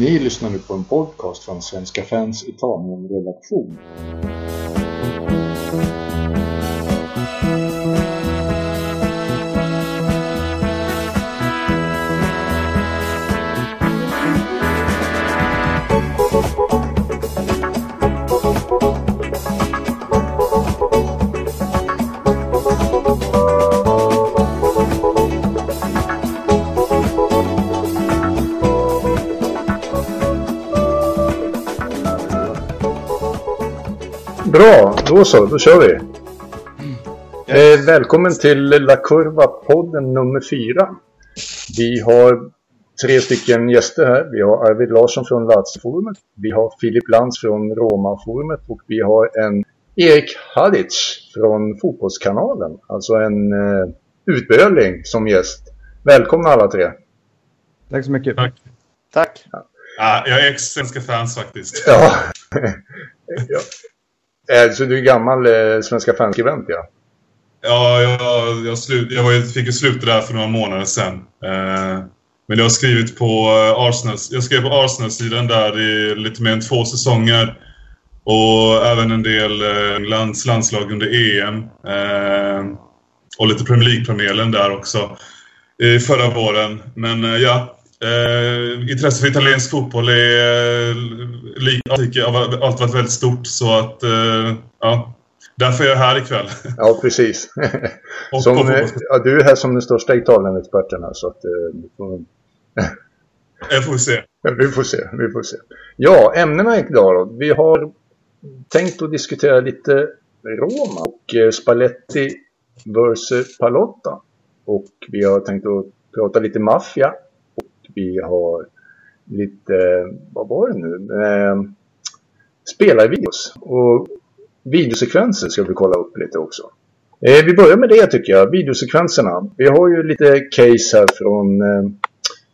Ni lyssnar nu på en podcast från Svenska fans Italien-redaktion. Bra, då så, då kör vi. Eh, välkommen till La Curva-podden nummer fyra. Vi har tre stycken gäster här. Vi har Arvid Larsson från Lazio-forumet. Vi har Filip Lantz från Roma-forumet och vi har en Erik Hadic från Fotbollskanalen. Alltså en eh, utböling som gäst. Välkomna alla tre. Tack så mycket. Tack. Tack. Ja, jag är ex-svenska fans faktiskt. Ja. ja. Eh, Så du är gammal eh, Svenska fanskribent ja? Ja, jag, jag, slut, jag var, fick ju sluta där för några månader sedan. Eh, men jag har skrivit på eh, Arsenal. Jag skrev på Arsenal-sidan där i lite mer än två säsonger. Och även en del eh, lands, landslag under EM. Eh, och lite Premier League-panelen där också. I förra våren. Men eh, ja. Eh, intresse för italiensk fotboll är eh, har alltid varit väldigt stort. Så att, eh, ja. Därför är jag här ikväll. Ja, precis. Som, eh, ja, du är här som den största Italien-experten så att, eh, får- Jag får se. Ja, Vi får se, vi får se. Ja, ämnena idag då. Vi har tänkt att diskutera lite Roma och eh, Spalletti vs Palotta. Och vi har tänkt att prata lite maffia. Vi har lite, vad var det nu? Eh, spelarvideos. Och videosekvenser ska vi kolla upp lite också. Eh, vi börjar med det tycker jag, videosekvenserna. Vi har ju lite case här från eh,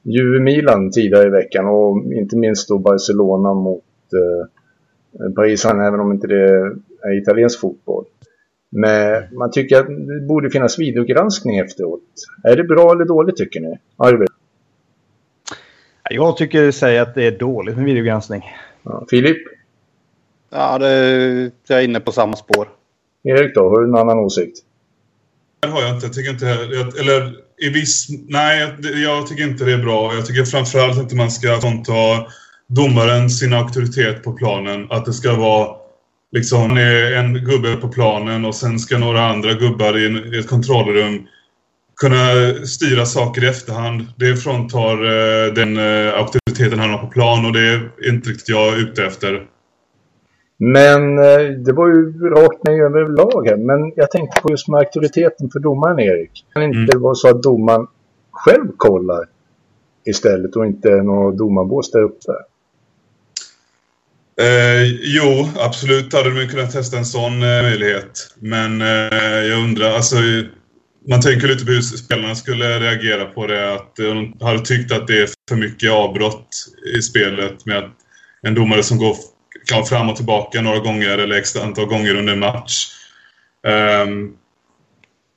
Juve Milan tidigare i veckan och inte minst då Barcelona mot eh, Paris även om inte det är italiensk fotboll. Men man tycker att det borde finnas videogranskning efteråt. Är det bra eller dåligt tycker ni? Arvid? Jag tycker säga att det är dåligt med videogranskning. Ja, Filip? Ja, det, jag är inne på samma spår. Erik då? Har du en annan åsikt? Det har jag inte. Jag tycker inte... jag- Eller i viss... Nej, jag tycker inte det är bra. Jag tycker framförallt inte man ska frånta domaren sin auktoritet på planen. Att det ska vara liksom en gubbe på planen och sen ska några andra gubbar i ett kontrollrum kunna styra saker i efterhand. Det fråntar eh, den eh, auktoriteten han har på plan och det är inte riktigt jag ute efter. Men eh, det var ju rakt nej överlag här. Men jag tänkte på just med auktoriteten för domaren Erik. Kan inte Mm. det vara så att domaren själv kollar istället och inte någon domarbås där uppe? Eh, jo, absolut hade de kunnat testa en sån eh, möjlighet. Men eh, jag undrar, alltså... Man tänker lite på hur spelarna skulle reagera på det. Att de hade tyckt att det är för mycket avbrott i spelet med en domare som går kan fram och tillbaka några gånger eller extra antal gånger under en match. Um,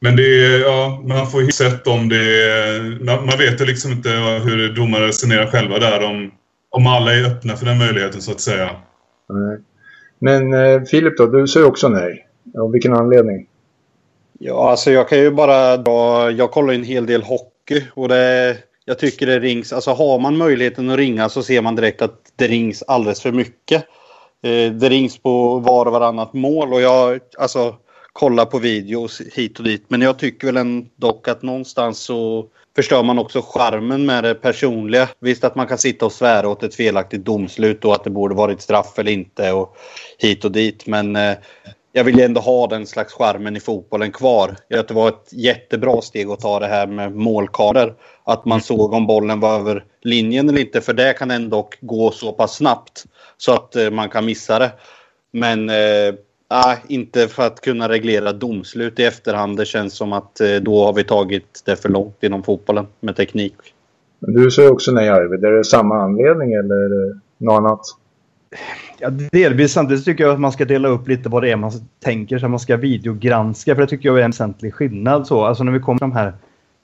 men det är, ja, man får ju sett om det är... man vet ju liksom inte hur domare resonerar själva där om, om alla är öppna för den möjligheten så att säga. Men eh, Filip då, du säger också nej. Av vilken anledning? Ja, alltså jag kan ju bara dra... Jag kollar ju en hel del hockey och det... Jag tycker det rings... Alltså har man möjligheten att ringa så ser man direkt att det rings alldeles för mycket. Eh, det rings på var och varannat mål och jag alltså kollar på videos hit och dit. Men jag tycker väl ändå att någonstans så förstör man också charmen med det personliga. Visst att man kan sitta och svära åt ett felaktigt domslut och att det borde varit straff eller inte och hit och dit. Men eh, jag vill ju ändå ha den slags charmen i fotbollen kvar. Jag det var ett jättebra steg att ta det här med målkader. Att man såg om bollen var över linjen eller inte. För det kan ändå gå så pass snabbt så att eh, man kan missa det. Men eh, nej, inte för att kunna reglera domslut i efterhand. Det känns som att eh, då har vi tagit det för långt inom fotbollen med teknik. Men du säger också nej Arvid. Är det samma anledning eller eh, något annat? Ja, delvis. Samtidigt tycker jag att man ska dela upp lite vad det är man tänker sig man ska videogranska. För det tycker jag är en väsentlig skillnad. Så. Alltså när vi kommer till de här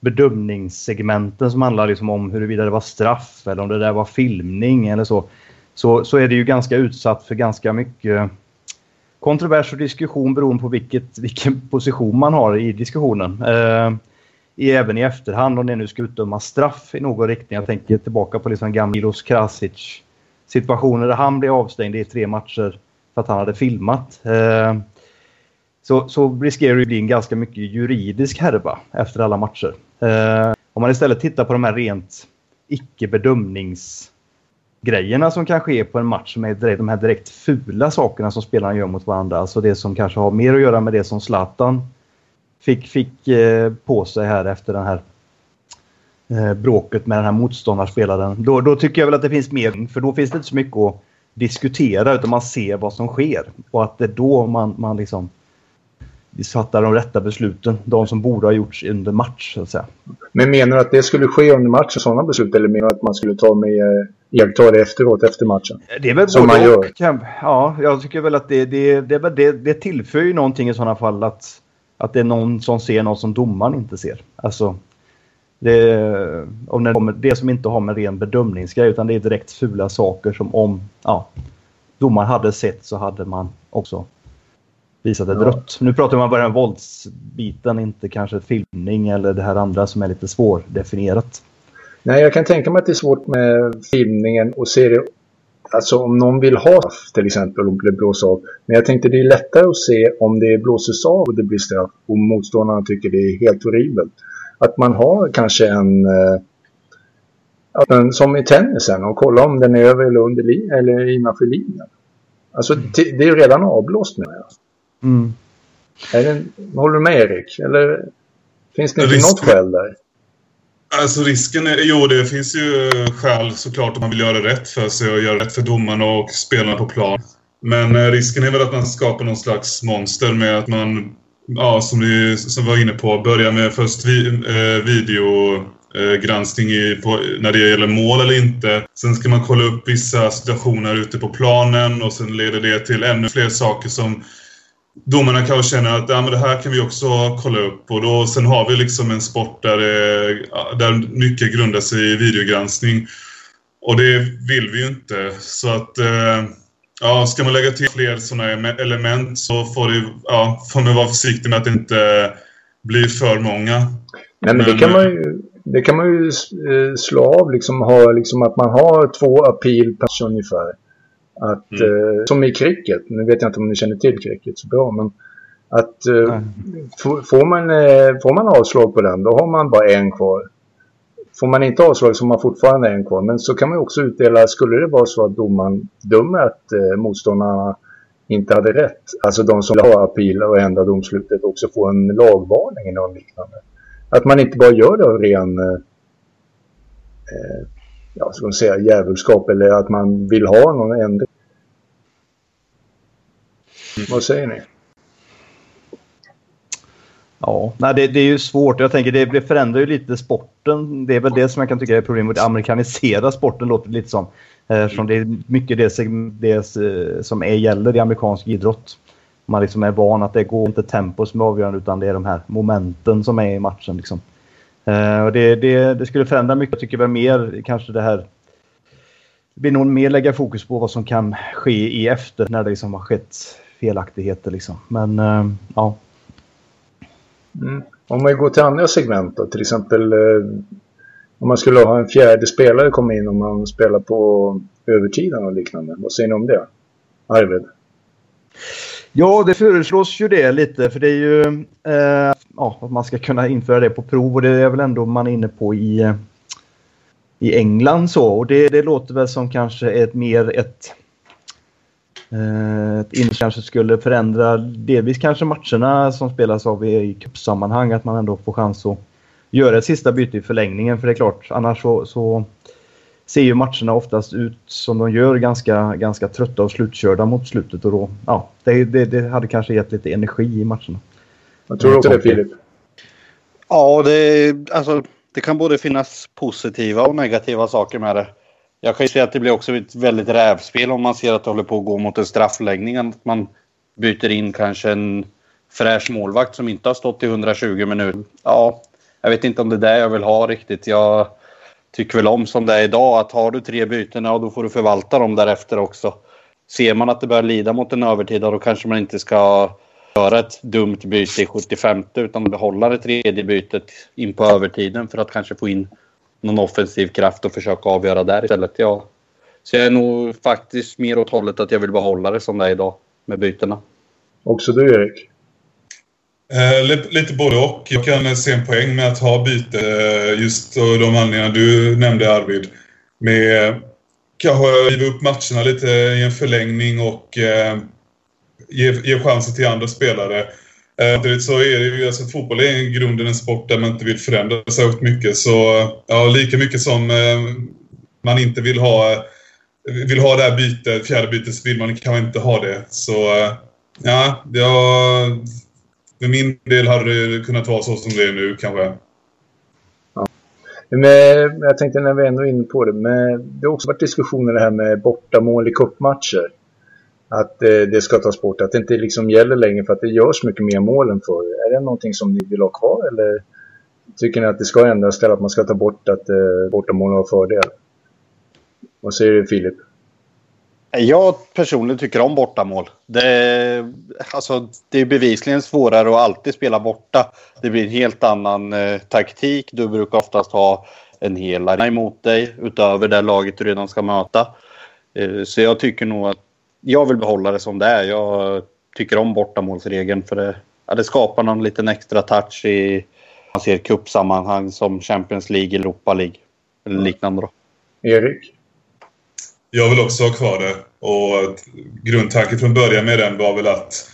bedömningssegmenten som handlar liksom om huruvida det var straff eller om det där var filmning eller så. Så, så är det ju ganska utsatt för ganska mycket kontrovers och diskussion beroende på vilket, vilken position man har i diskussionen. Eh, även i efterhand om det nu ska utdömas straff i någon riktning. Jag tänker tillbaka på liksom gamla Milos Krasic situationer där han blev avstängd i tre matcher för att han hade filmat. Eh, så, så riskerar det att bli en ganska mycket juridisk härva efter alla matcher. Eh, om man istället tittar på de här rent icke-bedömningsgrejerna som kan ske på en match som är de här direkt fula sakerna som spelarna gör mot varandra. Alltså det som kanske har mer att göra med det som Zlatan fick, fick eh, på sig här efter den här bråket med den här motståndarspelaren. Då, då tycker jag väl att det finns mer, för då finns det inte så mycket att diskutera utan man ser vad som sker. Och att det är då man, man liksom fattar de rätta besluten. De som borde ha gjorts under match, så att säga. Men menar du att det skulle ske under matchen, sådana beslut? Eller menar du att man skulle ta med eh, iaktta det efteråt, efter matchen? Det är väl som man gör? Ja, jag tycker väl att det, det, det, det, det tillför ju någonting i sådana fall att, att det är någon som ser något som domaren inte ser. Alltså, det, om det, det som inte har med ren bedömningsgrej utan det är direkt fula saker som om ja, domaren hade sett så hade man också visat ett ja. rött. Nu pratar man bara om våldsbiten, inte kanske filmning eller det här andra som är lite svårdefinierat. Nej, jag kan tänka mig att det är svårt med filmningen och se det Alltså om någon vill ha straff till exempel och det blåser av. Men jag tänkte det är lättare att se om det blåses av och det blir straff och motståndarna tycker det är helt horribelt. Att man har kanske en... Eh, som i tennisen och kolla om den är över eller under eller innanför linjen. Alltså det är ju redan avblåst menar jag. Mm. Är det, håller du med Erik? Eller finns det inte Risk... något skäl där? Alltså risken är, jo det finns ju skäl såklart om man vill göra rätt för sig och göra rätt för domarna och spelarna på plan. Men eh, risken är väl att man skapar någon slags monster med att man, ja som vi som var inne på, börja med först vi, eh, videogranskning i, på, när det gäller mål eller inte. Sen ska man kolla upp vissa situationer ute på planen och sen leder det till ännu fler saker som domarna kanske känner att ja, men det här kan vi också kolla upp. Och då, sen har vi liksom en sport där, eh, där mycket grundar sig i videogranskning. Och det vill vi ju inte. Så att eh, ja, ska man lägga till fler sådana element så får, det, ja, får man vara försiktig med att det inte blir för många. Nej, men, men det kan man ju, det kan man ju eh, slå av, liksom, ha, liksom att man har två appeal per ungefär. Att, mm. eh, som i cricket, nu vet jag inte om ni känner till cricket så bra, men att eh, får, man, eh, får man avslag på den, då har man bara en kvar. Får man inte avslag så har man fortfarande en kvar. Men så kan man också utdela, skulle det vara så att domaren dömer att eh, motståndarna inte hade rätt, alltså de som vill ha appeal och ändra domslutet också får en lagvarning eller något liknande. Att man inte bara gör det av ren eh, eh ja, ska man säga, djävulskap eller att man vill ha någon ändring. Vad säger ni? Ja, nej, det, det, är ju svårt. Jag tänker det, det förändrar ju lite sporten. Det är väl det som jag kan tycka är problemet. Att amerikanisera sporten låter lite som. Eh, Eftersom det är mycket det, det eh, som är, gäller i amerikansk idrott. Man liksom är van att det går inte tempo som är avgörande utan det är de här momenten som är i matchen. Liksom. Uh, och det, det, det, skulle förändra mycket. Jag tycker väl mer kanske det här... Det blir nog mer lägga fokus på vad som kan ske i efter när det liksom har skett felaktigheter. Liksom. Men uh, ja. Mm. Om man går till andra segment då, till exempel eh, om man skulle ha en fjärde spelare komma in om man spelar på övertiden och liknande. Vad säger ni om det? Arvid? Ja, det föreslås ju det lite för det är ju eh, ja, att man ska kunna införa det på prov och det är väl ändå man är inne på i, eh, i England så och det, det låter väl som kanske ett mer ett eh, kanske skulle förändra delvis kanske matcherna som spelas av i, cupsammanhang att man ändå får chans att göra ett sista byte i förlängningen för det är klart annars så, så ser ju matcherna oftast ut som de gör, ganska, ganska trötta och slutkörda mot slutet. Och då, ja, det, det, det hade kanske gett lite energi i matcherna. Jag tror också det, Filip. Ja, det, alltså, det kan både finnas positiva och negativa saker med det. Jag kan ju säga att det blir också ett väldigt rävspel om man ser att det håller på att gå mot en straffläggning. Att man byter in kanske en fräsch målvakt som inte har stått i 120 minuter. Ja, jag vet inte om det är det jag vill ha riktigt. Jag tycker väl om som det är idag att har du tre byten, ja då får du förvalta dem därefter också. Ser man att det börjar lida mot en övertid, då kanske man inte ska göra ett dumt byte i 75 utan behålla det tredje bytet in på övertiden för att kanske få in någon offensiv kraft och försöka avgöra där istället. Ja. Så jag är nog faktiskt mer åt hållet att jag vill behålla det som det är idag med bytena. Också du Erik? Eh, lite både och. Jag kan se en poäng med att ha byte eh, just av de anledningar du nämnde Arvid. Med kanske riva upp matcherna lite i en förlängning och eh, ge, ge chansen till andra spelare. Eh, Samtidigt så är det ju, alltså fotboll är i grunden en sport där man inte vill förändra särskilt mycket. Så ja, lika mycket som eh, man inte vill ha, vill ha det här bytet, fjärde bytet, så vill man kanske inte ha det. Så eh, ja, jag, för min del hade det kunnat vara så som det är nu kanske. Ja. Men jag tänkte när vi ändå är inne på det, men det har också varit diskussioner det här med bortamål i kuppmatcher att eh, det ska tas bort. Att det inte liksom gäller längre för att det görs mycket mer mål än förr. Är det någonting som ni vill ha kvar eller tycker ni att det ska ändras till att man ska ta bort att eh, bortamål har fördel? Vad säger du Filip? Jag personligen tycker om bortamål. Det, alltså, det är bevisligen svårare att alltid spela borta. Det blir en helt annan eh, taktik. Du brukar oftast ha en hel arena emot dig utöver det laget du redan ska möta. Eh, så jag tycker nog att jag vill behålla det som det är. Jag tycker om bortamålsregeln för det, ja, det skapar någon liten extra touch i man ser cupsammanhang som Champions League, Europa League eller liknande. Då. Erik? Jag vill också ha kvar det. Och grundtanken från början med den var väl att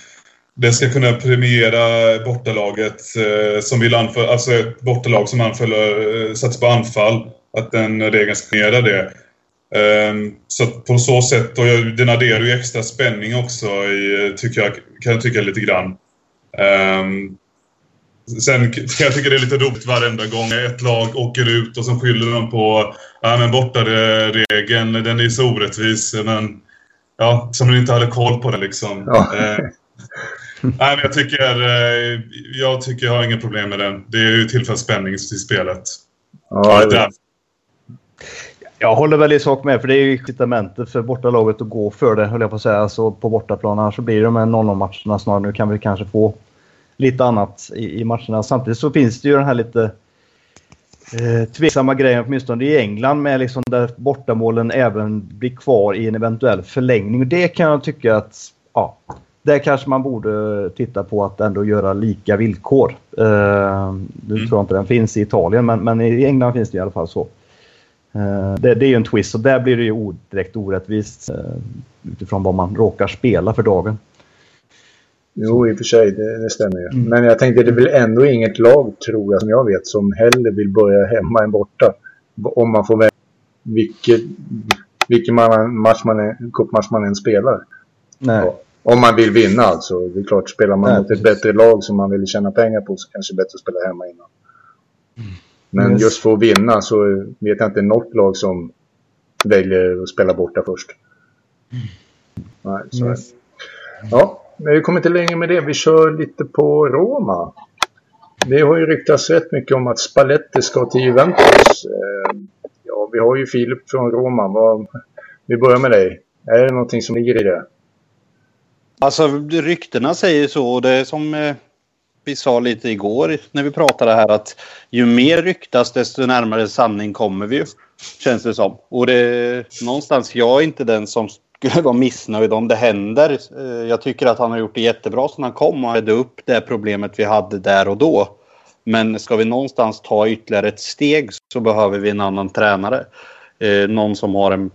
det ska kunna premiera bortalaget eh, som vill anfalla, alltså ett bortalag som anfaller, eh, sätts på anfall. Att den regeln ska premiera det. Um, så på så sätt, och den adderar ju extra spänning också, i, tycker jag, kan jag tycka lite grann. Um, sen kan jag tycka det är lite roligt varenda gång ett lag åker ut och så skyller de på ja, men bortaregeln, den är så orättvis. Men ja, som de inte hade koll på den liksom. Ja. Uh, nej, men jag tycker, uh, jag tycker jag har inga problem med den. Det är ju tillför spänning till spelet. Ja, jag håller väl i sak med, för det är ju incitamentet för bortalaget att gå för det, höll jag på att säga. Alltså på bortaplan. Annars så blir det de här 0-0-matcherna snarare. Nu kan vi kanske få lite annat i, i matcherna. Samtidigt så finns det ju den här lite eh, tveksamma grejen, åtminstone i England, med liksom där bortamålen även blir kvar i en eventuell förlängning. Det kan jag tycka att, ja, där kanske man borde titta på att ändå göra lika villkor. Uh, nu mm. tror jag inte den finns i Italien, men, men i England finns det i alla fall så. Uh, det, det, är ju en twist och där blir det ju direkt orättvist uh, utifrån vad man råkar spela för dagen. Jo, i och för sig, det, det stämmer ju. Mm. Men jag tänkte, det är väl ändå inget lag, tror jag, som jag vet, som hellre vill börja hemma än borta. Om man får välja vilket, vilken match man cupmatch man än spelar. Nej. Ja. Om man vill vinna alltså. Det är klart, spelar man Nej, mot ett bättre lag som man vill tjäna pengar på så kanske det är bättre att spela hemma innan. Mm. Men yes. just för att vinna så vet jag inte något lag som väljer att spela borta först. Mm. Nej, så yes. Ja, men vi kommer inte längre med det. Vi kör lite på Roma. Det har ju ryktats rätt mycket om att Spalletti ska till Juventus. Eh, ja, vi har ju Filip från Roma. Vi börjar med dig. Är det någonting som ligger i det? Alltså ryktena säger så och det är som eh, vi sa lite igår när vi pratade här att ju mer ryktas desto närmare sanning kommer vi ju. Känns det som. Och det, någonstans, jag är inte den som skulle vara missnöjd om det händer. Eh, jag tycker att han har gjort det jättebra sen han kom och redde upp det problemet vi hade där och då. Men ska vi någonstans ta ytterligare ett steg så behöver vi en annan tränare. Eh, någon som har en,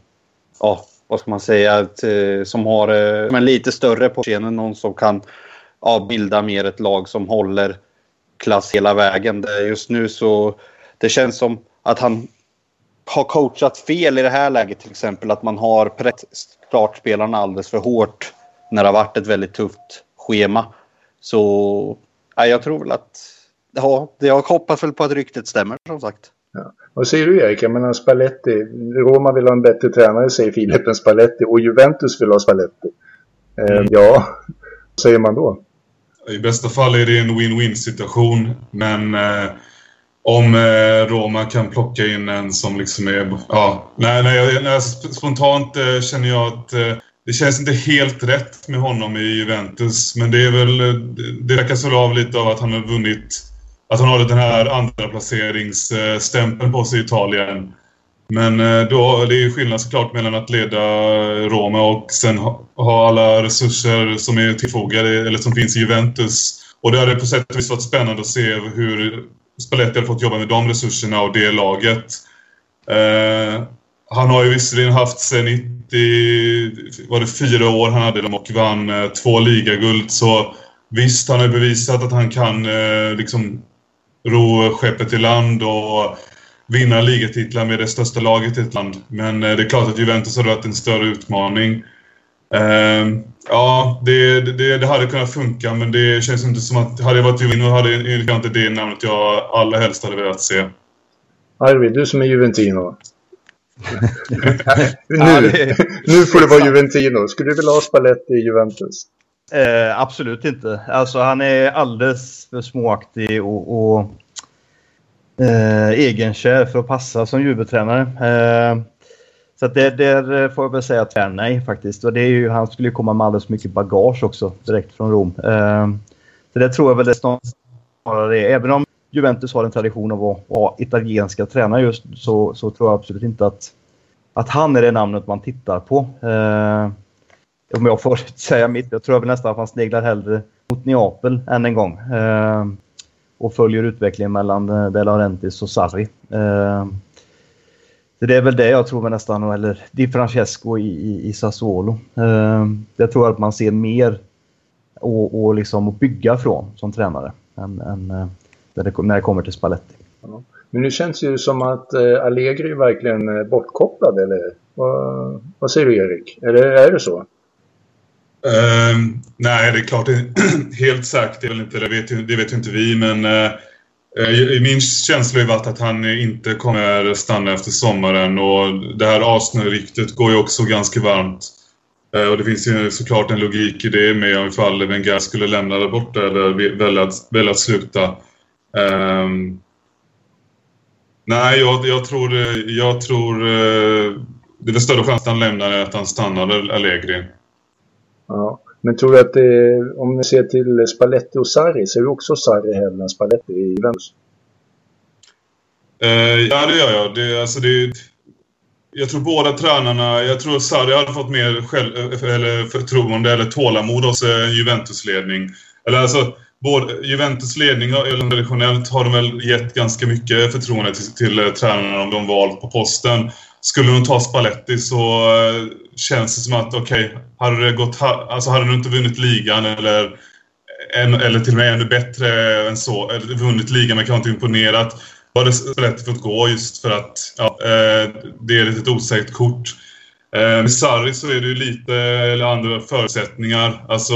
ja, vad ska man säga, eh, som har eh, en lite större på scenen. Någon som kan ja, bilda mer ett lag som håller klass hela vägen. Just nu så det känns som att han har coachat fel i det här läget till exempel. Att man har pressat startspelarna alldeles för hårt när det har varit ett väldigt tufft schema. Så ja, jag tror väl att ja, jag hoppas väl på att ryktet stämmer som sagt. Ja. Vad säger du Erik? Jag menar Spalletti. Roma vill ha en bättre tränare säger Filip än Spalletti och Juventus vill ha Spalletti. Eh, mm. Ja, vad säger man då? I bästa fall är det en win-win situation. Men eh, om eh, Roma kan plocka in en som liksom är... Ja, nej, nej, nej alltså, spontant eh, känner jag att eh, det känns inte helt rätt med honom i Juventus. Men det är väl... Eh, det verkar väl av lite av att han har vunnit... Att han har den här andra placeringsstämpeln på sig i Italien. Men eh, då, det är skillnad såklart mellan att leda Roma och sen ha alla resurser som är tillfogade eller som finns i Juventus. Och det hade på sätt och vis varit spännande att se hur Spalletti hade fått jobba med de resurserna och det laget. Eh, han har ju visserligen haft sen 90, var det fyra år han hade dem och vann eh, två ligaguld. Så visst, han har bevisat att han kan eh, liksom ro skeppet i land och vinna ligatitlar med det största laget i ett land. Men eh, det är klart att Juventus har varit en större utmaning. Uh, ja, det, det, det, hade kunnat funka men det känns inte som att... Hade jag varit Juventino hade jag inte det namnet jag allra helst hade velat se. Arvid, du som är Juventino. nu, nu får det vara Juventino. Skulle du vilja ha Spalletti i Juventus? Eh, absolut inte. Alltså han är alldeles för småaktig och, och eh, egenkär för att passa som jubeltränare. Eh, så att det, där eh, får jag väl säga att nej faktiskt. Och det är ju, han skulle ju komma med alldeles mycket bagage också direkt från Rom. Eh, så det tror jag väl det snarare är. Även om Juventus har en tradition av att vara italienska tränare just så, så tror jag absolut inte att, att han är det namnet man tittar på. Eh, om jag får säga mitt, jag tror väl nästan att han sneglar hellre mot Neapel än en gång. Eh, och följer utvecklingen mellan eh, De Laurentiis och Sarri. Eh, så det är väl det jag tror nästan, eller Di Francesco i, i, i Sassuolo. Eh, jag tror att man ser mer och, och liksom att bygga från som tränare än, än när, det, när det kommer till Spalletti. Ja. Men nu känns det ju som att Allegri är verkligen bortkopplad, eller vad, vad säger du Erik? Eller är det så? Uh, nej, det är klart. helt säkert det, inte, det, vet, det vet ju inte vi, men uh, min känsla har varit att han inte kommer stanna efter sommaren och det här Arsenal-ryktet går ju också ganska varmt. Uh, och det finns ju såklart en logik i det med ifall Wenger skulle lämna där borta eller välja att, välja att sluta. Ehm, nej, jag, jag, tror, jag tror det är väl större chans att han lämnar än att han stannar Allegri. Ja. Men tror du att det, om ni ser till Spalletti och Sarri, ser du också Sarri hellre än Spalletti i Juventus? Uh, ja, det gör jag. Det, alltså det, jag tror båda tränarna, jag tror Sarri hade fått mer själv, eh, eller förtroende eller tålamod hos eh, en Juventus-ledning. Eller alltså, både Juventus ledning eller traditionellt har de väl gett ganska mycket förtroende till, till tränarna om de valt på posten. Skulle de ta Spalletti så eh, känns det som att okej, okay, hade det gått, alltså hade du inte vunnit ligan eller, eller till och med ännu bättre än så, eller vunnit ligan men kanske inte imponerat, då hade Spalletti fått gå just för att ja, eh, det är ett osäkert kort. Med Sarri så är det ju lite eller andra förutsättningar. Alltså,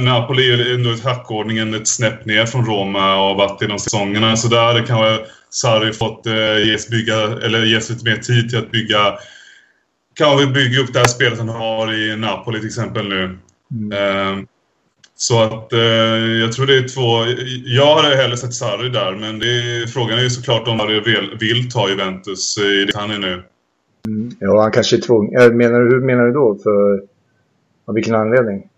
Napoli är ändå i hackordningen ett snäpp ner från Roma och har varit de säsongerna. Så där kan Sarri fått eh, ges, bygga, eller ges lite mer tid till att bygga kan vi bygga upp det här spelet han har i Napoli till exempel nu. Mm. Eh, så att eh, jag tror det är två... Jag hade hellre sett Sarri där, men är, frågan är ju såklart om Sarri vill, vill ta Juventus i det han är nu. Mm. Ja, han kanske är tvungen. Menar, hur menar du då? För av vilken anledning?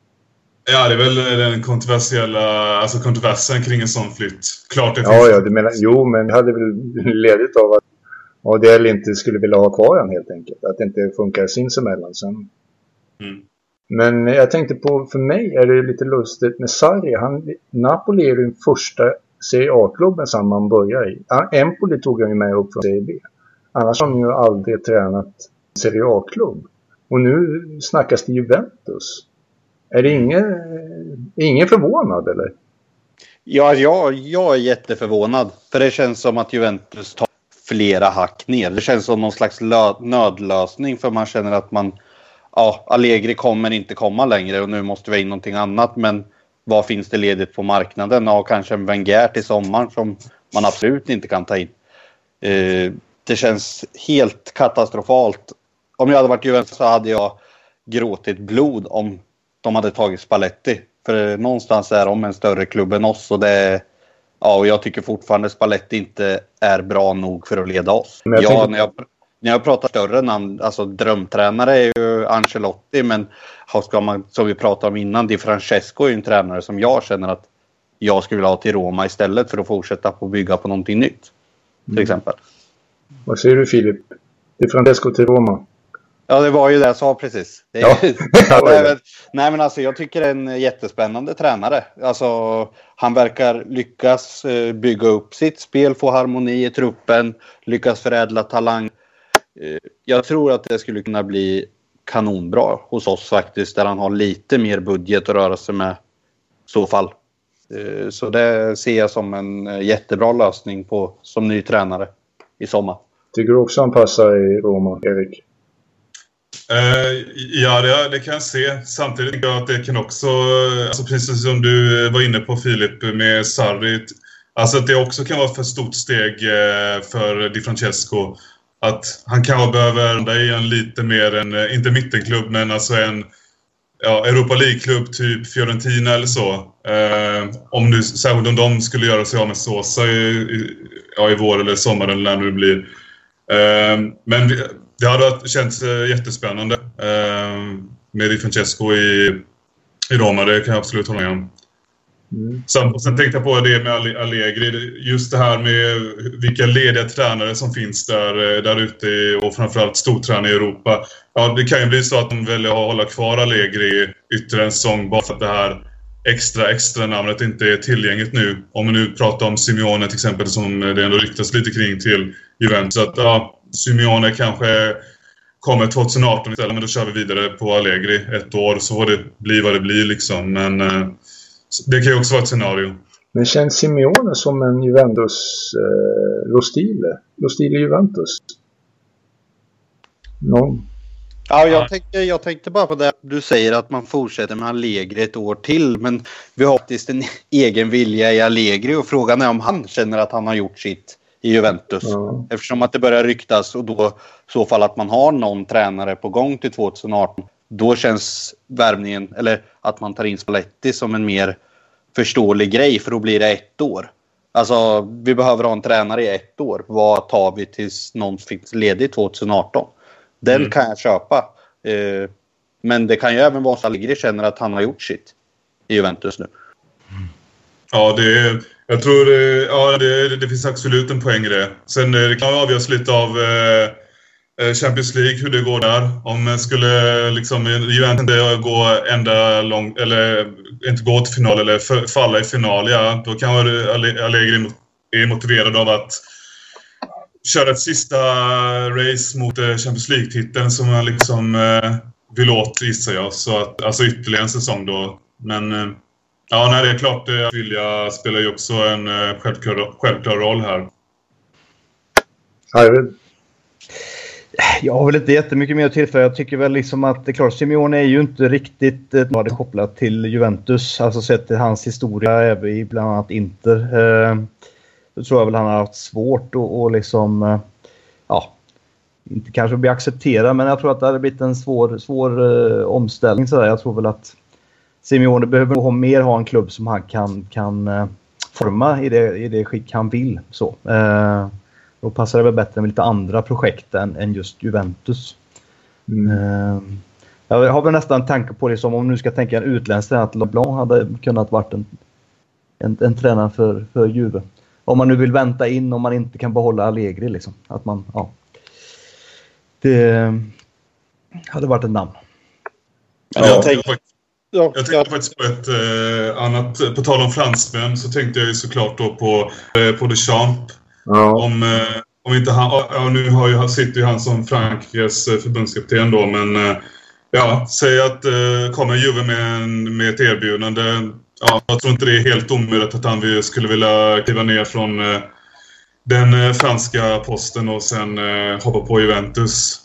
Ja, det är väl den kontroversiella, alltså kontroversen kring en sån flytt. Klart det. Ja, ja, du menar, jo, men det hade väl ledigt av att ADL inte skulle vilja ha kvar honom helt enkelt. Att det inte funkar sinsemellan sen. Mm. Men jag tänkte på, för mig är det lite lustigt med Sarri. Han, Napoli är den första Serie A-klubben som han börjar i. Empoli tog han ju med upp från Serie B. Annars har han ju aldrig tränat Serie A-klubb. Och nu snackas det Juventus. Är det ingen, ingen förvånad eller? Ja, jag, jag är jätteförvånad. För det känns som att Juventus tar flera hack ner. Det känns som någon slags nödlösning för man känner att man... Ja, Allegri kommer inte komma längre och nu måste vi ha in någonting annat. Men vad finns det ledigt på marknaden? Ja, kanske en Wenger till sommaren som man absolut inte kan ta in. Eh, det känns helt katastrofalt. Om jag hade varit Juventus så hade jag gråtit blod om de hade tagit Spalletti. För någonstans är de en större klubb än oss och det, Ja, och jag tycker fortfarande Spalletti inte är bra nog för att leda oss. Jag ja, när, jag, när jag pratar större namn, alltså drömtränare är ju Ancelotti, men ska man, som vi pratade om innan, Di Francesco är ju en tränare som jag känner att jag skulle vilja ha till Roma istället för att fortsätta på bygga på någonting nytt. Till Mm. exempel. Vad säger du Filip? Är Francesco till Roma. Ja, det var ju det jag sa precis. Det, Ja, nej, nej, men alltså jag tycker det är en jättespännande tränare. Alltså, han verkar lyckas eh, bygga upp sitt spel, få harmoni i truppen, lyckas förädla talang. Eh, jag tror att det skulle kunna bli kanonbra hos oss faktiskt, där han har lite mer budget att röra sig med i så fall. Eh, så det ser jag som en jättebra lösning på som ny tränare i sommar. Tycker du också han passar i Roma, Erik? Eh, ja, det, det kan jag se. Samtidigt tycker jag att det kan också, alltså precis som du eh, var inne på Filip med Sarri, alltså att det också kan vara ett för stort steg eh, för Di Francesco. Att han kanske behöver landa i en lite mer en, inte mittenklubb, men alltså en ja, Europa League-klubb typ Fiorentina eller så. Eh, om nu, särskilt om de skulle göra sig av med Sosa i, i, ja, i vår eller sommar eller när det blir. Eh, men vi, det hade känts eh, jättespännande eh, med Di Francesco i, i Roma. Det kan jag absolut hålla med om. Mm. Sen, sen tänkte jag på det med Alle- Allegri. Just det här med vilka lediga tränare som finns där, eh, där ute och framförallt stortränare i Europa. Ja, det kan ju bli så att de väljer att hålla kvar Allegri ytterligare en säsong bara för att det här extra, extra namnet inte är tillgängligt nu. Om vi nu pratar om Simeone till exempel som det ändå ryktas lite kring till Juventus. Så att, ja, Simeone kanske kommer 2018 istället, men då kör vi vidare på Allegri ett år så får det bli vad det blir liksom. Men eh, det kan ju också vara ett scenario. Men känns Simeone som en Juventus eh, Rostile? Rostile Juventus? Någon? Ja, jag, tänkte, jag tänkte bara på det du säger att man fortsätter med Allegri ett år till. Men vi har faktiskt en egen vilja i Allegri och frågan är om han känner att han har gjort sitt i Juventus. Ja. Eftersom att det börjar ryktas och då i så fall att man har någon tränare på gång till 2018. Då känns värvningen, eller att man tar in Spalletti som en mer förståelig grej för då blir det ett år. Alltså, vi behöver ha en tränare i ett år. Vad tar vi tills någon finns ledig 2018? Den Mm. kan jag köpa. Eh, men det kan ju även vara så att Allegri känner att han har gjort sitt i Juventus nu. Ja, det är, jag tror det, ja, det, det finns absolut en poäng i det. Sen eh, det kan avgöras lite av eh, eh, Champions League, hur det går där. Om eh, skulle liksom Juventus inte gå ända långt, eller inte gå till final eller falla i final, ja, då kan vara Allegri är motiverad av att köra ett sista race mot Champions League-titeln som han liksom eh, vill åt, gissar jag. Så att, alltså ytterligare en säsong då. Men eh, Ja, nej, det är klart. eh, vilja spelar ju också en eh, självklar, självklar roll här. Arvid? Jag har väl inte jättemycket mer att tillföra. Jag tycker väl liksom att det är klart, Simeone är ju inte riktigt eh, vad det kopplat till Juventus. Alltså sett till hans historia även i bland annat Inter. Eh, då tror jag väl han har haft svårt att och liksom, eh, ja, inte kanske bli accepterad, men jag tror att det hade blivit en svår, svår eh, omställning. Så där. Jag tror väl att Simeone behöver ha mer ha en klubb som han kan, kan eh, forma i det, i det skick han vill. Så. Eh, då passar det väl bättre med lite andra projekt än, än just Juventus. Mm. Eh, jag har väl nästan en tanke på det som om nu ska tänka en utländsk tränare att LeBlanc hade kunnat varit en, en, en tränare för, för Juve. Om man nu vill vänta in om man inte kan behålla Allegri liksom. Att man, ja. Det hade varit ett namn. Men jag tänkte- faktiskt- Ja, jag tänkte faktiskt på ett eh, annat... På tal om fransmän så tänkte jag ju såklart då på, eh, på Deschamps. Ja. Om, eh, om inte han... Ja, nu har ju, sitter ju han som Frankrikes eh, förbundskapten då, men... Eh, ja, säg att eh, kommer Juve med, en, med ett erbjudande. Ja, jag tror inte det är helt omöjligt att han skulle vilja kliva ner från eh, den eh, franska posten och sen eh, hoppa på Juventus.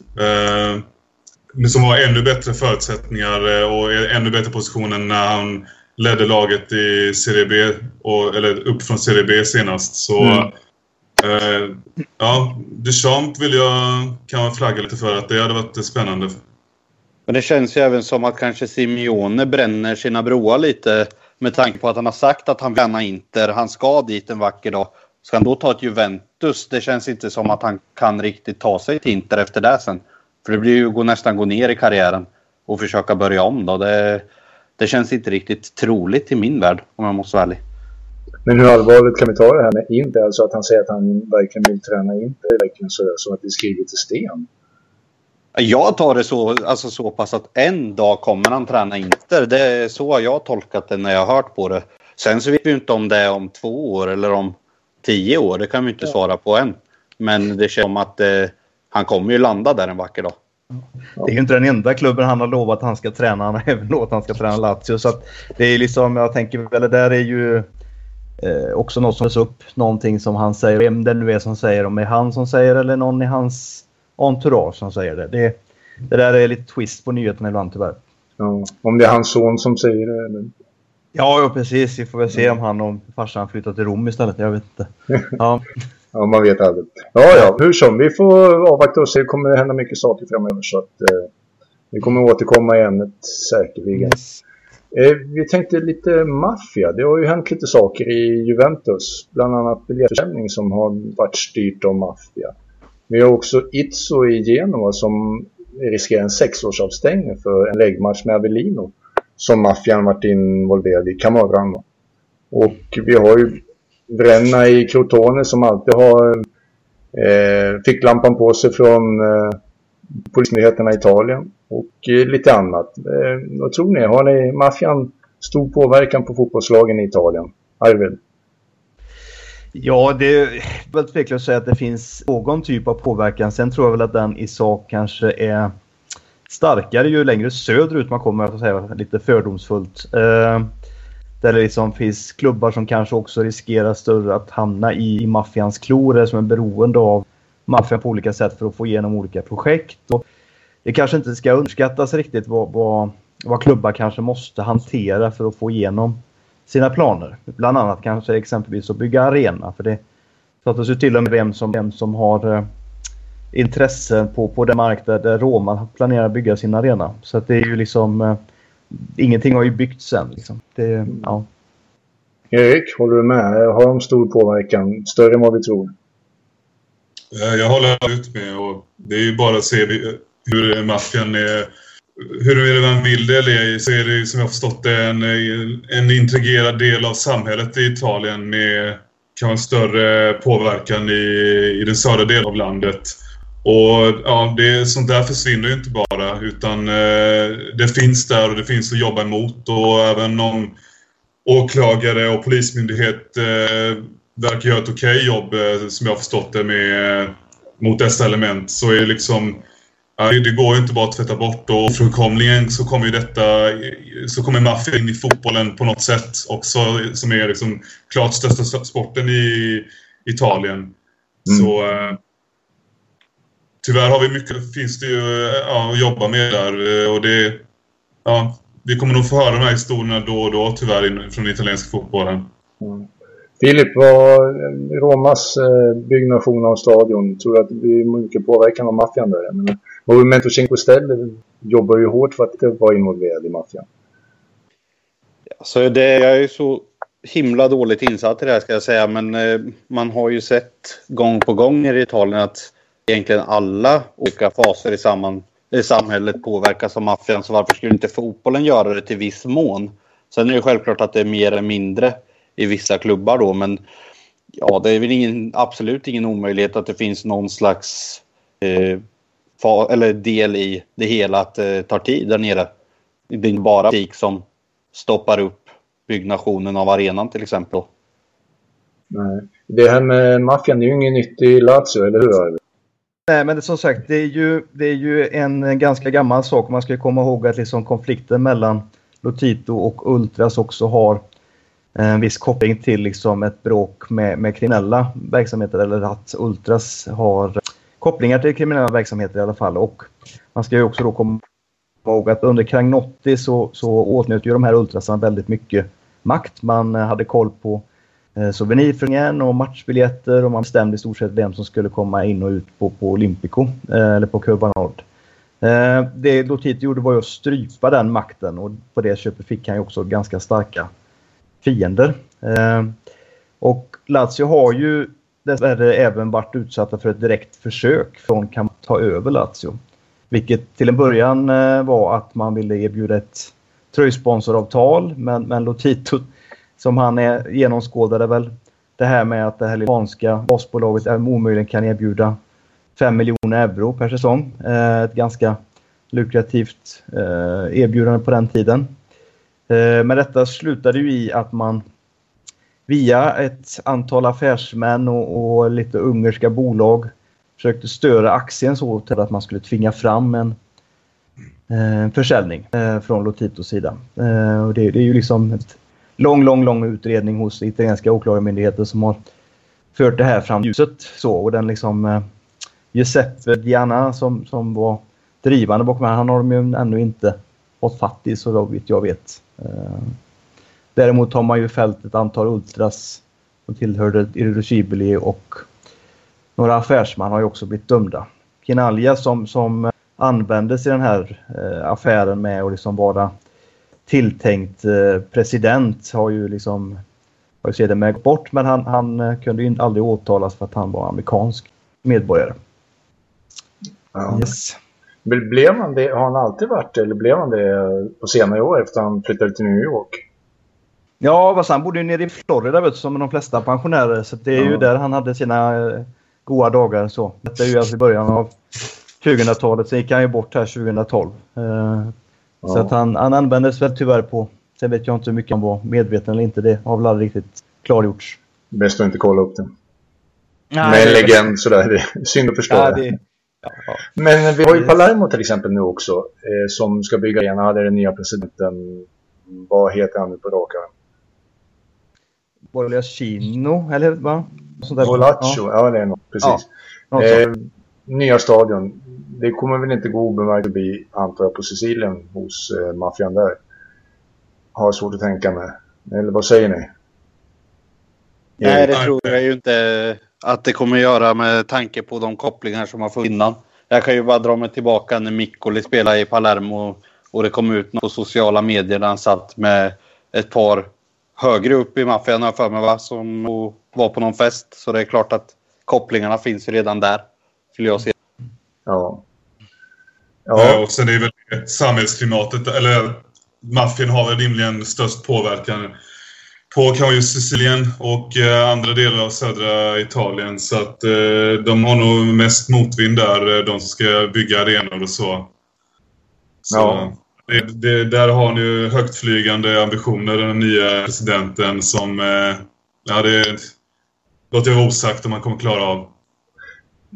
Som har ännu bättre förutsättningar eh, och är ännu bättre position än när han ledde laget i Serie B, och, eller upp från Serie B senast. Så Mm. eh, ja, Deschamps vill jag kan jag flagga lite för att det hade varit spännande. Men det känns ju även som att kanske Simeone bränner sina broar lite med tanke på att han har sagt att han vill gärna Inter, han ska dit en vacker dag. Ska han då ta ett Juventus? Det känns inte som att han kan riktigt ta sig till Inter efter det sen. För det blir ju gå, nästan gå ner i karriären och försöka börja om då. Det, det känns inte riktigt troligt i min värld om jag måste vara ärlig. Men hur allvarligt kan vi ta det här med Inter? Alltså att han säger att han verkligen vill träna Inter. Det är verkligen så, så att det är skrivet i sten. Jag tar det så, alltså så pass att en dag kommer han träna Inter. Det är så jag har tolkat det när jag har hört på det. Sen så vet vi inte om det är om två år eller om tio år. Det kan vi inte svara på än. Men det känns som att eh, han kommer ju landa där en vacker dag. Det är ju inte den enda klubben han har lovat att han ska träna. Han har även lovat att han ska träna Lazio. Så att det är liksom, jag tänker väl det där är ju eh, också något som tas upp. Någonting som han säger. Vem det nu är som säger. Om det är han som säger eller någon i hans entourage som säger det. Det, det där är lite twist på nyheterna ibland tyvärr. Ja, om det är hans son som säger det. Eller? Ja, ja, precis. Vi får väl se om han och farsan flyttar till Rom istället. Jag vet inte. Ja. Ja, man vet aldrig. Ja, ja, hur som. Vi får avvakta och se. Det kommer hända mycket saker framöver. Så att, eh, vi kommer återkomma i ämnet säkerligen. Yes. Eh, vi tänkte lite maffia. Det har ju hänt lite saker i Juventus. Bland annat biljettförsäljning som har varit styrt av maffia. Vi har också Itzo i Genova som riskerar en sexårsavstängning för en läggmatch med Avellino som maffian varit involverad i, Camorran. Och vi har ju Vrenna i Crotone som alltid har eh, ficklampan på sig från eh, polismyndigheterna i Italien och eh, lite annat. Eh, vad tror ni? Har ni maffian stor påverkan på fotbollslagen i Italien? Arvid? Ja, det är väl tveklöst att säga att det finns någon typ av påverkan. Sen tror jag väl att den i sak kanske är starkare ju längre söderut man kommer, att säga lite fördomsfullt. Eh, där det liksom finns klubbar som kanske också riskerar större att hamna i, i maffians klor, som är beroende av maffian på olika sätt för att få igenom olika projekt. Och det kanske inte ska underskattas riktigt vad, vad, vad klubbar kanske måste hantera för att få igenom sina planer. Bland annat kanske exempelvis att bygga arena. För det pratas ju till och med vem som, vem som har eh, intressen på, på den mark där, där Roma planerar att bygga sin arena. Så att det är ju liksom... Eh, ingenting har ju byggts än. Liksom. Det, ja. Erik, håller du med? Har de stor påverkan? Större än vad vi tror? Eh, jag håller ut med. Och det är ju bara att se hur maffian är huruvida man vill det eller ej så är det som jag förstått det en, en integrerad del av samhället i Italien med kan vara större påverkan i, i den södra delen av landet. Och ja, det, sånt där försvinner ju inte bara utan eh, det finns där och det finns att jobba emot och även om åklagare och polismyndighet eh, verkar göra ett okej okay jobb eh, som jag har förstått det med mot dessa element så är liksom det går ju inte bara att tvätta bort och ofrånkomligen så kommer ju detta så kommer maffian in i fotbollen på något sätt också som är liksom klart största sporten i Italien. Mm. Så eh, tyvärr har vi mycket, finns det ju ja, att jobba med där och det ja, vi kommer nog få höra de här historierna då och då tyvärr från den italienska fotbollen. Mm. Filip, vad Romas eh, byggnation av stadion, tror du att det blir mycket påverkan av maffian där? Men, Movimento Cinque Stelle jobbar ju hårt för att vara involverad i maffian. Alltså det, jag är ju så himla dåligt insatt i det här ska jag säga, men eh, man har ju sett gång på gång i Italien att egentligen alla olika faser i, samman, i samhället påverkas av maffian, så varför skulle inte fotbollen göra det till viss mån? Sen är det självklart att det är mer eller mindre i vissa klubbar då, men ja, det är väl ingen, absolut ingen omöjlighet att det finns någon slags eh, eller del i det hela att det tar tid där nere. Det är inte bara politik som stoppar upp byggnationen av arenan till exempel. Nej. Det här med maffian är ju inget nytt i Lazio, eller hur? Nej, men det, som sagt, det är, ju, det är ju en ganska gammal sak. Man ska komma ihåg att liksom konflikten mellan Lotito och Ultras också har eh, en viss koppling till liksom ett bråk med, med kriminella verksamheter eller att Ultras har kopplingar till kriminella verksamheter i alla fall. Och man ska ju också då komma ihåg att under Kragnotti så, så åtnjöt ju de här ultrasarna väldigt mycket makt. Man hade koll på eh, och matchbiljetter och man bestämde i stort sett vem som skulle komma in och ut på, på Olympico eh, eller på Curva Nord. Eh, det Lotito gjorde var ju att strypa den makten och på det köpet fick han ju också ganska starka fiender. Eh, och Lazio har ju dessvärre även varit utsatta för ett direkt försök från kan ta över Lazio. Vilket till en början var att man ville erbjuda ett tröjsponsoravtal men, men Lotito som han är genomskådade väl det här med att det här japanska basbolaget omöjligen kan erbjuda 5 miljoner euro per säsong. Eh, ett ganska lukrativt eh, erbjudande på den tiden. Eh, men detta slutade ju i att man via ett antal affärsmän och, och lite ungerska bolag försökte störa aktien så till att man skulle tvinga fram en eh, försäljning eh, från Lotitos sida. Eh, och det, det, är ju liksom ett lång, lång, lång utredning hos italienska åklagarmyndigheter som har fört det här fram ljuset. Så, och den liksom eh, Giuseppe Diana som, som var drivande bakom det han har de ju ännu inte fått fatt i så vitt jag vet. Eh, däremot har man ju fällt ett antal ultras som tillhörde Irreducibili och några affärsmän har ju också blivit dömda. Kinalja som, som eh, användes i den här eh, affären med att liksom vara tilltänkt eh, president har ju liksom har ju sedermera bort men han, han eh, kunde ju aldrig åtalas för att han var amerikansk medborgare. Ja. Yes. Blev han det, har han alltid varit eller blev han det på senare år efter han flyttade till New York? Ja, fast han bodde ju nere i Florida vet du, som de flesta pensionärer. Så det är ja. ju där han hade sina eh, goda dagar. Så. Detta är ju alltså i början av 2000-talet. Sen gick han ju bort här 2012. Ja. Så att han, han användes väl tyvärr på... Sen vet jag inte hur mycket han var medveten eller inte. Det har väl aldrig riktigt klargjorts. Bäst att inte kolla upp det. Nej, Med en legend sådär. Det är synd att förstå ja, det. Ja. Men vi har ju Palermo till exempel nu också eh, som ska bygga igen. Är den nya presidenten. Vad heter han nu på rak arm? Borgiacino, eller va? Bolaccio, ja. ja det är nog precis. Ja, eh, nya stadion. Det kommer väl inte gå obemärkt förbi, antar jag, på Sicilien hos eh, maffian där. Har svårt att tänka mig. Eller vad säger ni? Nej, det tror jag ju inte att det kommer göra med tanke på de kopplingar som har funnits innan. Jag kan ju bara dra mig tillbaka när Miccoli spelade i Palermo och det kom ut på sociala medier där han satt med ett par högre upp i maffian har för mig va? Som var på någon fest. Så det är klart att kopplingarna finns ju redan där. Skulle jag säga. Ja. Ja. och sen är det väl samhällsklimatet, eller maffian har väl rimligen störst påverkan på kanske Sicilien och eh, andra delar av södra Italien. Så att eh, de har nog mest motvind där, eh, de som ska bygga arenor och så. så ja. det, det, där har ni ju högtflygande ambitioner, den nya presidenten som... Ja, det låter jag vara osagt om man kommer klara av.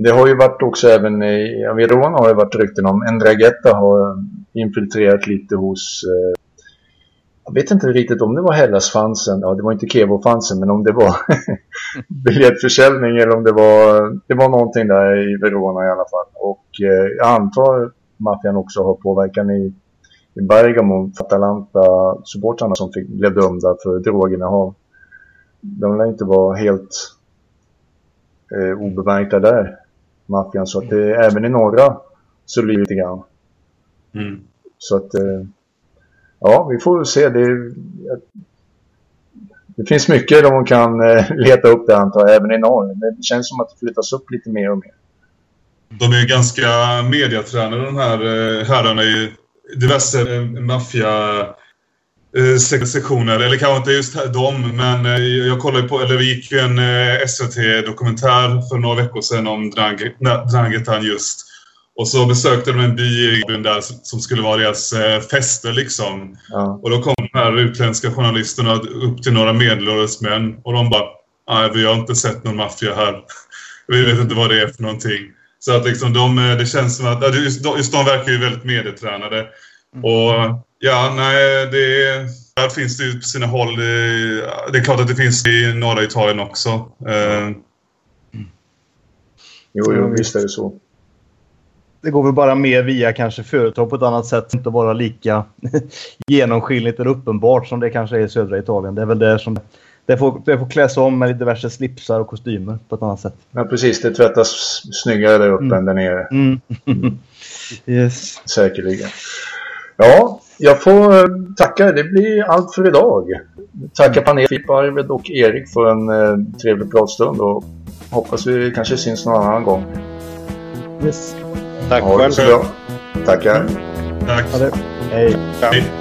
Det har ju varit också även i Verona har det varit rykten om Endragetta har infiltrerat lite hos eh, jag vet inte riktigt om det var Hellas-fansen, ja det var inte Kevo-fansen, men om det var biljettförsäljning eller om det var, det var någonting där i Verona i alla fall. Och eh, jag antar maffian också har påverkan i, i Bergamo, Atalanta-supportrarna som fick, blev dömda för droginnehav. De lär inte vara helt eh, obemärkta där, maffian. Så att det, även i norra så blir det lite grann. Mm. Så att eh, ja, vi får se. Det, det finns mycket de kan eh, leta upp det antar jag, även i norr. Det känns som att det flyttas upp lite mer och mer. De är ganska mediatränade de här herrarna i diverse maffia sektioner, eller kanske inte just dem, men jag kollade på, eller vi gick ju en SVT-dokumentär för några veckor sedan om Drangetan just. Och så besökte de en by där som skulle vara deras eh, fester liksom. Ja. Och då kom de här utländska journalisterna upp till några medelålders män och de bara Nej, vi har inte sett någon maffia här. vi vet inte vad det är för någonting. Så att liksom de, eh, det känns som att, just, just de verkar ju väldigt medietränade. Mm. Och ja, nej, det där finns det ju på sina håll. Det, det, är klart att det finns i norra Italien också. Mm. Jo, jo, visst är det så det går väl bara mer via kanske företag på ett annat sätt. Inte vara lika genomskinligt eller uppenbart som det kanske är i södra Italien. Det är väl där som det får, det får kläs om med diverse slipsar och kostymer på ett annat sätt. Ja, precis. Det tvättas snyggare där uppe mm. än där nere. Mm. yes. Säkerligen. Ja, jag får eh, tacka. Det blir allt för idag. Tacka panelen, Filip, Arvid och Erik för en eh, trevlig pratstund och hoppas vi kanske syns någon annan gång. Yes. Tack Ha själv. Tackar. Tack. Ha det. Hej. Hej.